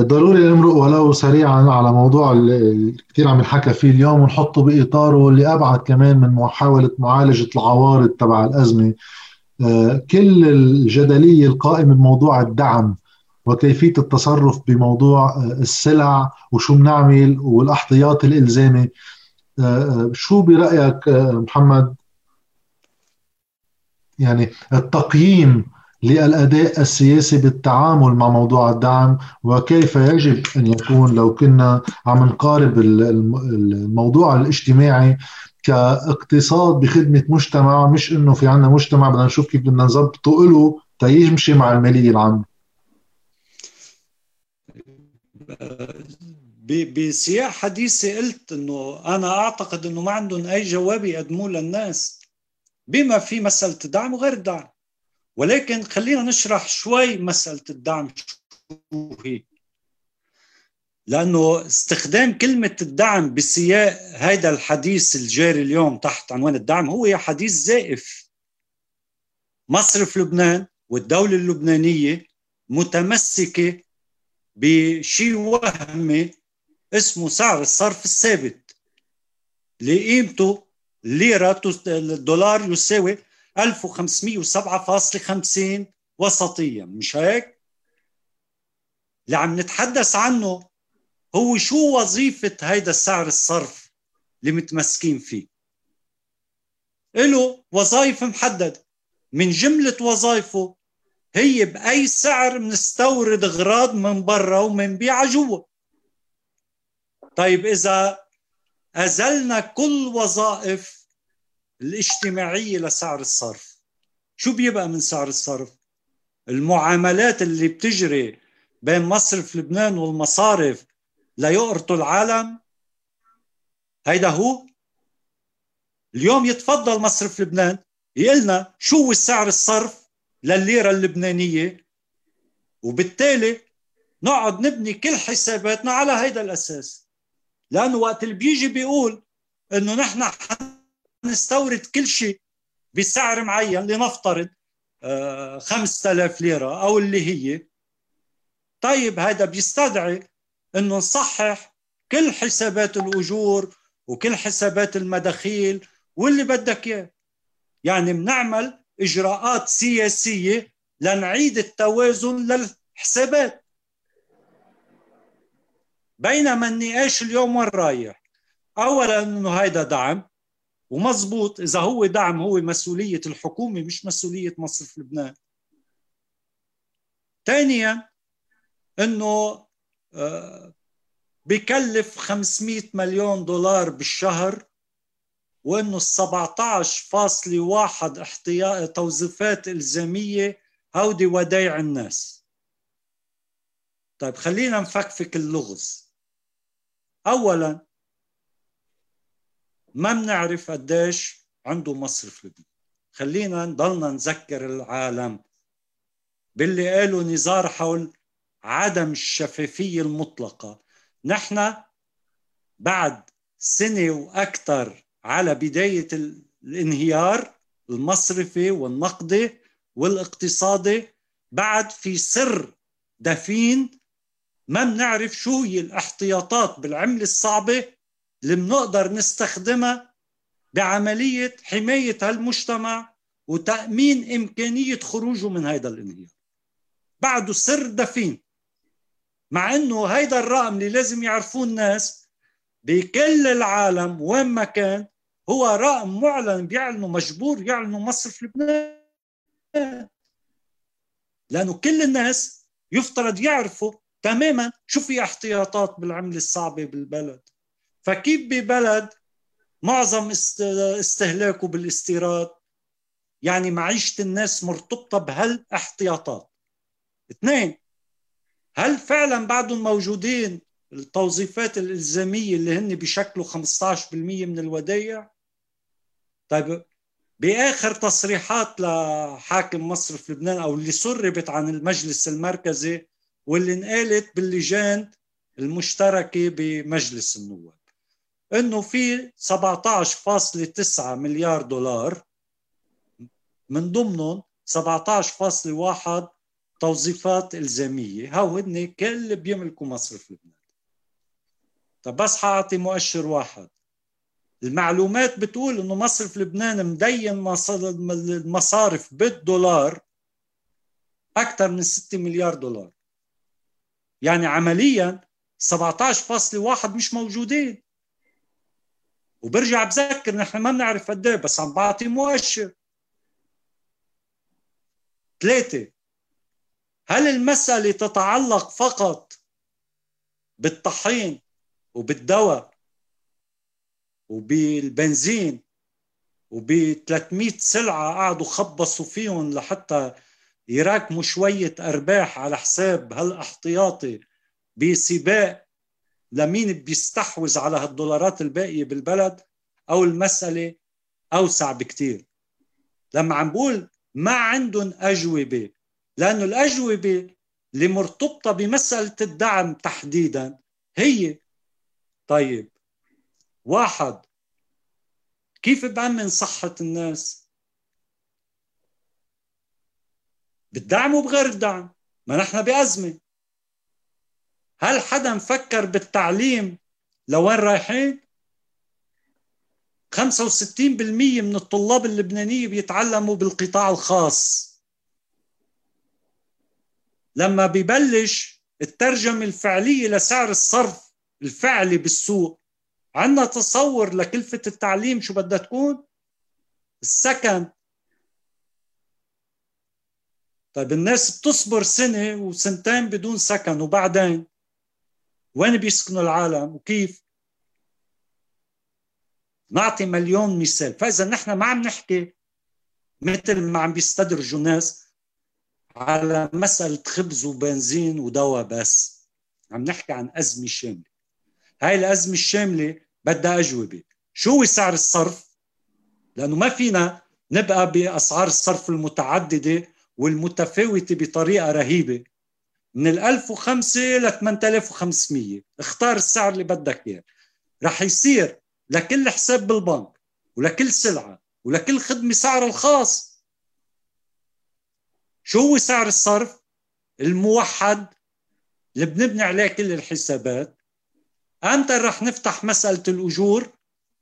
ضروري نمرق ولو سريعا على موضوع اللي كثير عم ينحكى فيه اليوم ونحطه بإطاره اللي أبعد كمان من محاولة معالجة العوارض تبع الأزمة. كل الجدلية القائمة بموضوع الدعم وكيفية التصرف بموضوع السلع وشو بنعمل والاحتياط الالزامي شو برأيك محمد؟ يعني التقييم للأداء السياسي بالتعامل مع موضوع الدعم وكيف يجب أن يكون لو كنا عم نقارب الموضوع الاجتماعي كاقتصاد بخدمة مجتمع مش إنه في عندنا مجتمع بدنا نشوف كيف بدنا نظبطه له تيمشي مع المالية العامة. بسياق حديثي قلت إنه أنا أعتقد إنه ما عندهم أي جواب يقدموه للناس بما في مسألة الدعم وغير الدعم. ولكن خلينا نشرح شوي مسألة الدعم شو هي لأنه استخدام كلمة الدعم بسياق هذا الحديث الجاري اليوم تحت عنوان الدعم هو حديث زائف. مصرف لبنان والدولة اللبنانية متمسكة بشيء وهمي اسمه سعر الصرف الثابت. لقيمته ليرة الدولار يساوي 1507.50 وسطيا مش هيك؟ اللي عم نتحدث عنه هو شو وظيفة هيدا السعر الصرف اللي متمسكين فيه؟ له وظائف محددة من جملة وظائفه هي بأي سعر بنستورد أغراض من برا ومنبيعها جوا. طيب إذا أزلنا كل وظائف الاجتماعية لسعر الصرف. شو بيبقى من سعر الصرف؟ المعاملات اللي بتجري بين مصرف لبنان والمصارف ليقرطوا العالم؟ هيدا هو. اليوم يتفضل مصرف لبنان يقلنا شو هو السعر الصرف للليرة اللبنانية؟ وبالتالي نقعد نبني كل حساباتنا على هيدا الأساس. لأنه وقت اللي بيجي بيقول إنه نحن نستورد كل شيء بسعر معين لنفترض 5000 آه، ليرة أو اللي هي. طيب هذا بيستدعي إنه نصحح كل حسابات الأجور وكل حسابات المداخيل واللي بدك إياه. يعني بنعمل إجراءات سياسية لنعيد التوازن للحسابات. بينما النقاش اليوم وين رايح؟ اولا إنه هيدا دعم. ومزبوط إذا هو دعم هو مسؤولية الحكومة مش مسؤولية مصرف لبنان. ثانيا إنه بكلف 500 مليون دولار بالشهر وإنه ال 17.1 احتياط توظيفات إلزامية هودي ودايع الناس. طيب خلينا نفكفك اللغز. اولا ما بنعرف قديش عنده مصرف لبنان. خلينا نضلنا نذكر العالم. باللي قالوا نزار حول عدم الشفافية المطلقة. نحن بعد سنة وأكثر على بداية الانهيار المصرفي والنقدي والاقتصادي بعد في سر دفين ما بنعرف شو هي الاحتياطات بالعملة الصعبة اللي بنقدر نستخدمها بعملية حماية هالمجتمع وتأمين إمكانية خروجه من هذا الانهيار. بعده سر دفين مع إنه هيدا الرقم اللي لازم يعرفوه الناس بكل العالم وين ما كان هو رقم معلن بيعلنوا مجبور يعلنوا مصرف لبنان. لأنه كل الناس يفترض يعرفوا تماما شو في احتياطات بالعملة الصعبة بالبلد. فكيف ببلد معظم استهلاكه بالاستيراد؟ يعني معيشة الناس مرتبطة بهالاحتياطات. اثنين هل فعلا بعدهم موجودين التوظيفات الإلزامية اللي هن بيشكلوا 15% من الودائع؟ طيب بآخر تصريحات لحاكم مصرف لبنان أو اللي سربت عن المجلس المركزي واللي انقالت باللجان المشتركة بمجلس النواب. إنه في 17.9 مليار دولار من ضمنهم 17.1 توظيفات إلزامية. هاو هن كل بيملكوا مصرف لبنان. طب بس حأعطي مؤشر واحد. المعلومات بتقول إنه مصرف لبنان مدين المصارف بالدولار أكثر من 6 مليار دولار. يعني عمليا 17.1 مش موجودين. وبرجع بذكر نحن ما بنعرف قد إيه بس عم بعطي مؤشر. ثلاثة. هل المسألة تتعلق فقط بالطحين وبالدواء وبالبنزين وب 300 سلعة قعدوا خبصوا فيهم لحتى يراكموا شوية أرباح على حساب هالأحتياطي بسباق لمين بيستحوذ على هالدولارات الباقية بالبلد أو المسألة أوسع بكتير. لما عم بقول ما عندهم أجوبة لأنه الأجوبة اللي مرتبطة بمسألة الدعم تحديدا هي طيب واحد كيف بأمن صحة الناس؟ بالدعم وبغير الدعم. ما نحن بأزمة. هل حدا مفكر بالتعليم لوين رايحين؟ 65% من الطلاب اللبنانية بيتعلموا بالقطاع الخاص. لما ببلش الترجمة الفعلية لسعر الصرف الفعلي بالسوق عندنا تصور لكلفة التعليم شو بدها تكون؟ السكن. طيب الناس بتصبر سنة وسنتين بدون سكن وبعدين؟ وين بيسكنوا العالم وكيف؟ نعطي مليون مثال. فإذا نحن ما عم نحكي مثل ما عم بيستدرجوا الناس على مسألة خبز وبنزين ودواء بس. عم نحكي عن أزمة شاملة. هاي الأزمة الشاملة بدها أجوبة. شو هو سعر الصرف؟ لأنه ما فينا نبقى بأسعار الصرف المتعددة والمتفاوتة بطريقة رهيبة. من ال 1005 ل 8500 اختار السعر اللي بدك إياه. رح يصير لكل حساب بالبنك ولكل سلعة ولكل خدمة سعر الخاص. شو هو سعر الصرف؟ الموحد اللي بنبني عليه كل الحسابات. إمتى رح نفتح مسألة الأجور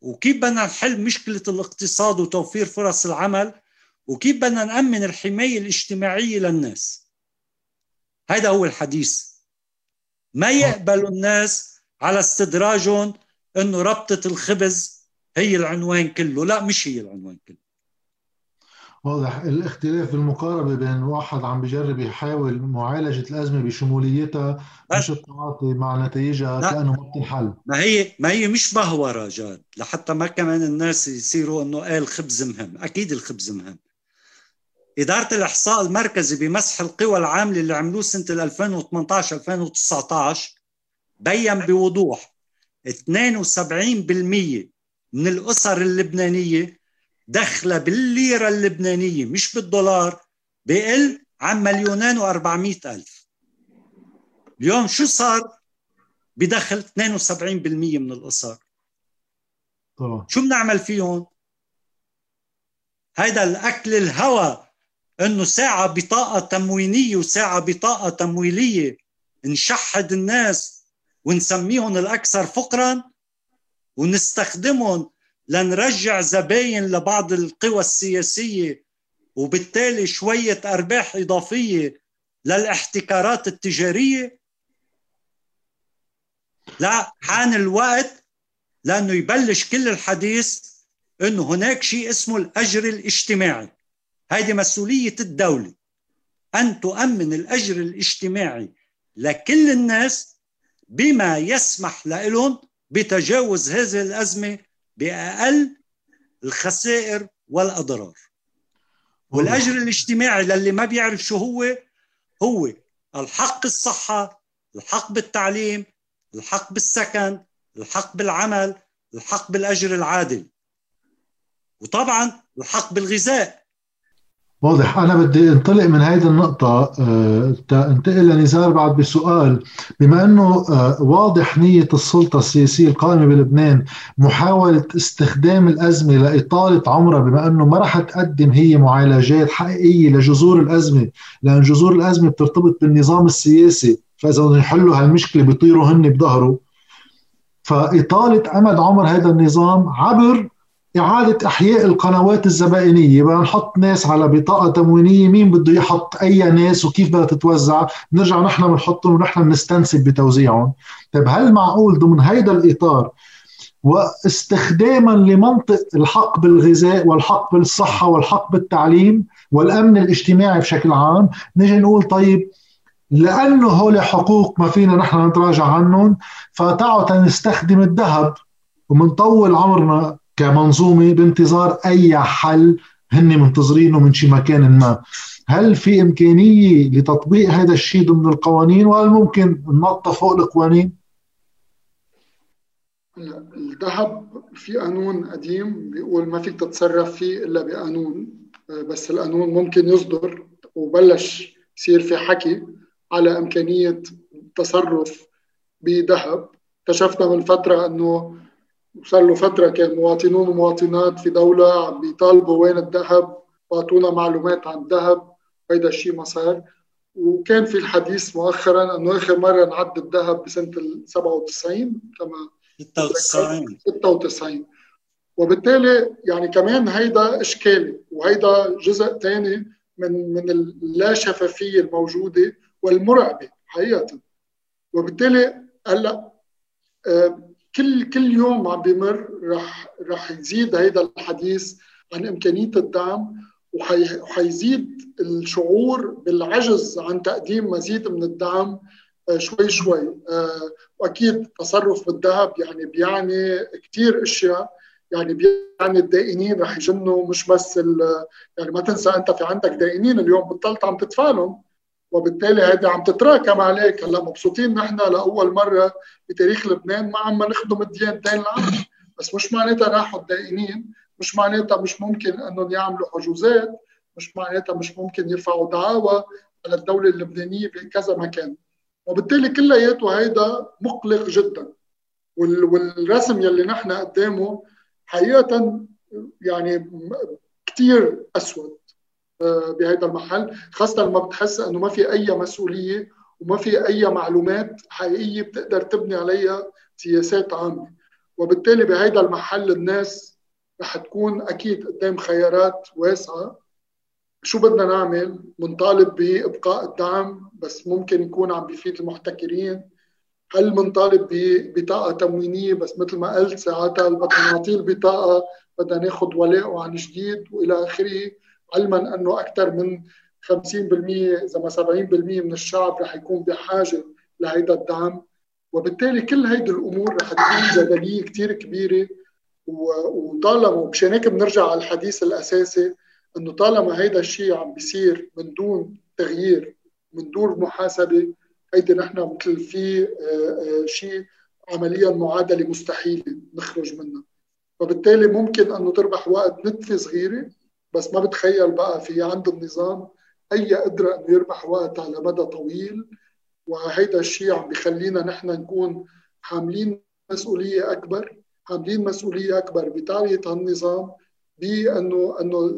وكيف بدنا نحل مشكلة الاقتصاد وتوفير فرص العمل وكيف بدنا نأمن الحماية الاجتماعية للناس. هذا هو الحديث. ما يقبل الناس على استدراجهم إنه ربطة الخبز هي العنوان كله. لا مش هي العنوان كله. واضح. الاختلاف بالمقاربة بين واحد عم بجرب يحاول معالجة الأزمة بشموليتها مش التعاطي مع نتائجها لا. كأنه ما بتنحل ما هي ما هي مش بهورة جاد. لحتى ما كمان الناس يصيروا إنه قال الخبز مهم. أكيد الخبز مهم. إدارة الإحصاء المركزي بمسح القوى العاملة اللي عملوه سنة 2018 2019 بين بوضوح 72% من الأسر اللبنانية دخلة بالليرة اللبنانية مش بالدولار بقل عن مليونين و400 ألف. اليوم شو صار؟ بدخل 72% من الأسر. طبعا. شو بنعمل فيهم؟ هيدا الأكل الهوى إنه ساعة بطاقة تموينية وساعة بطاقة تمويلية نشحد الناس ونسميهم الأكثر فقرا ونستخدمهم لنرجع زباين لبعض القوى السياسية وبالتالي شوية أرباح إضافية للاحتكارات التجارية. لا حان الوقت لأنه يبلش كل الحديث أنه هناك شيء اسمه الأجر الاجتماعي. هذه مسؤولية الدولة أن تؤمن الأجر الاجتماعي لكل الناس بما يسمح لهم بتجاوز هذه الأزمة بأقل الخسائر والأضرار. والأجر الاجتماعي للي ما بيعرف شو هو هو الحق الصحة الحق بالتعليم الحق بالسكن الحق بالعمل الحق بالأجر العادل. وطبعا الحق بالغذاء. واضح. أنا بدي انطلق من هذه النقطة آه، انتقل لنزار بعد بسؤال. بما أنه آه، واضح نية السلطة السياسية القائمة بلبنان محاولة استخدام الأزمة لإطالة عمرها بما أنه ما رح تقدم هي معالجات حقيقية لجذور الأزمة لأن جذور الأزمة بترتبط بالنظام السياسي فإذا بدهم يحلوا هالمشكلة بيطيروا هن بظهره. فإطالة أمد عمر هذا النظام عبر إعادة إحياء القنوات الزبائنية. بدنا نحط ناس على بطاقة تموينية مين بده يحط أي ناس وكيف بدها تتوزع؟ نرجع نحن بنحطهم ونحن بنستنسب بتوزيعهم. طيب هل معقول ضمن هيدا الإطار واستخداما لمنطق الحق بالغذاء والحق بالصحة والحق بالتعليم والأمن الاجتماعي بشكل عام نجي نقول طيب لأنه هول حقوق ما فينا نحن نتراجع عنهم فتعوا نستخدم الذهب ومنطول عمرنا كمنظومة بانتظار أي حل هن منتظرينه من شي مكان ما. هل في إمكانية لتطبيق هذا الشيء ضمن القوانين؟ وهل ممكن ننط فوق القوانين؟ الذهب في قانون قديم بيقول ما فيك تتصرف فيه إلا بقانون. بس القانون ممكن يصدر وبلش يصير في حكي على إمكانية التصرف بذهب. اكتشفنا من فترة إنه صار له فترة كان مواطنون ومواطنات في دولة عم بيطالبوا وين الذهب واعطونا معلومات عن الذهب هيدا الشيء ما صار. وكان في الحديث مؤخرا إنه آخر مرة نعد الذهب بسنة ال 97 كما 96 96 وبالتالي يعني كمان هيدا اشكالي وهيدا جزء ثاني من من اللا شفافيه الموجودة والمرعبة حقيقة. وبالتالي هلأ آه، كل كل يوم عم بمر رح رح يزيد هيدا الحديث عن إمكانية الدعم وحيزيد الشعور بالعجز عن تقديم مزيد من الدعم آه، شوي شوي. آه، وأكيد تصرف بالذهب يعني بيعني كثير أشياء يعني بيعني الدائنين رح يجنوا مش بس يعني ما تنسى أنت في عندك دائنين اليوم بطلت عم تدفع لهم وبالتالي هذه عم تتراكم عليك. هلا مبسوطين نحن لأول مرة بتاريخ لبنان. ما عم نخدم الدين العام بس مش معناتها راحوا الدائنين مش معناتها مش ممكن إنهم يعملوا حجوزات. مش معناتها مش ممكن يرفعوا دعاوى على الدولة اللبنانية بكذا مكان. وبالتالي كلياته هيدا مقلق جدا. والرسم يلي نحن قدامه حقيقه يعني كثير أسود. بهذا المحل. خاصة لما بتحس أنه ما في أي مسؤولية وما في أي معلومات حقيقية بتقدر تبني عليها سياسات عامة. وبالتالي بهذا المحل الناس رح تكون أكيد قدام خيارات واسعة. شو بدنا نعمل؟ بنطالب بإبقاء الدعم بس ممكن يكون عم بيفيد المحتكرين. هل بنطالب ببطاقة تموينية؟ بس مثل ما قلت ساعتها بدنا نعطيه البطاقة بدنا ناخذ ولاءه عن جديد وإلى آخره. علما أنه أكثر من 50% إذا ما 70% من الشعب رح يكون بحاجة لهيدا الدعم. وبالتالي كل هيدي الأمور رح تكون جدلية كثير كبيرة. وطالما ومشان هيك بنرجع على الحديث الأساسي إنه طالما هيدا الشيء عم بيصير من دون تغيير من دون محاسبة هيدي نحن مثل في آه، آه، شيء عمليا معادلة مستحيلة نخرج منها. فبالتالي ممكن إنه تربح وقت نتفة صغيرة بس ما بتخيل بقى في عند النظام أي قدره إنه يربح وقت على مدى طويل. وهيدا الشيء عم بخلينا نحن نكون حاملين مسؤولية أكبر حاملين مسؤولية أكبر بتعريه هالنظام بأنه أنه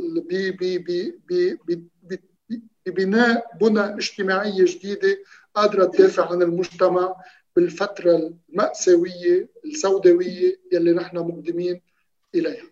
ببناء بنى اجتماعية جديدة قادرة تدافع عن المجتمع بالفترة المأساوية السوداوية يلي نحن مقدمين إليها.